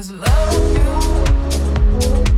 Cause I love you.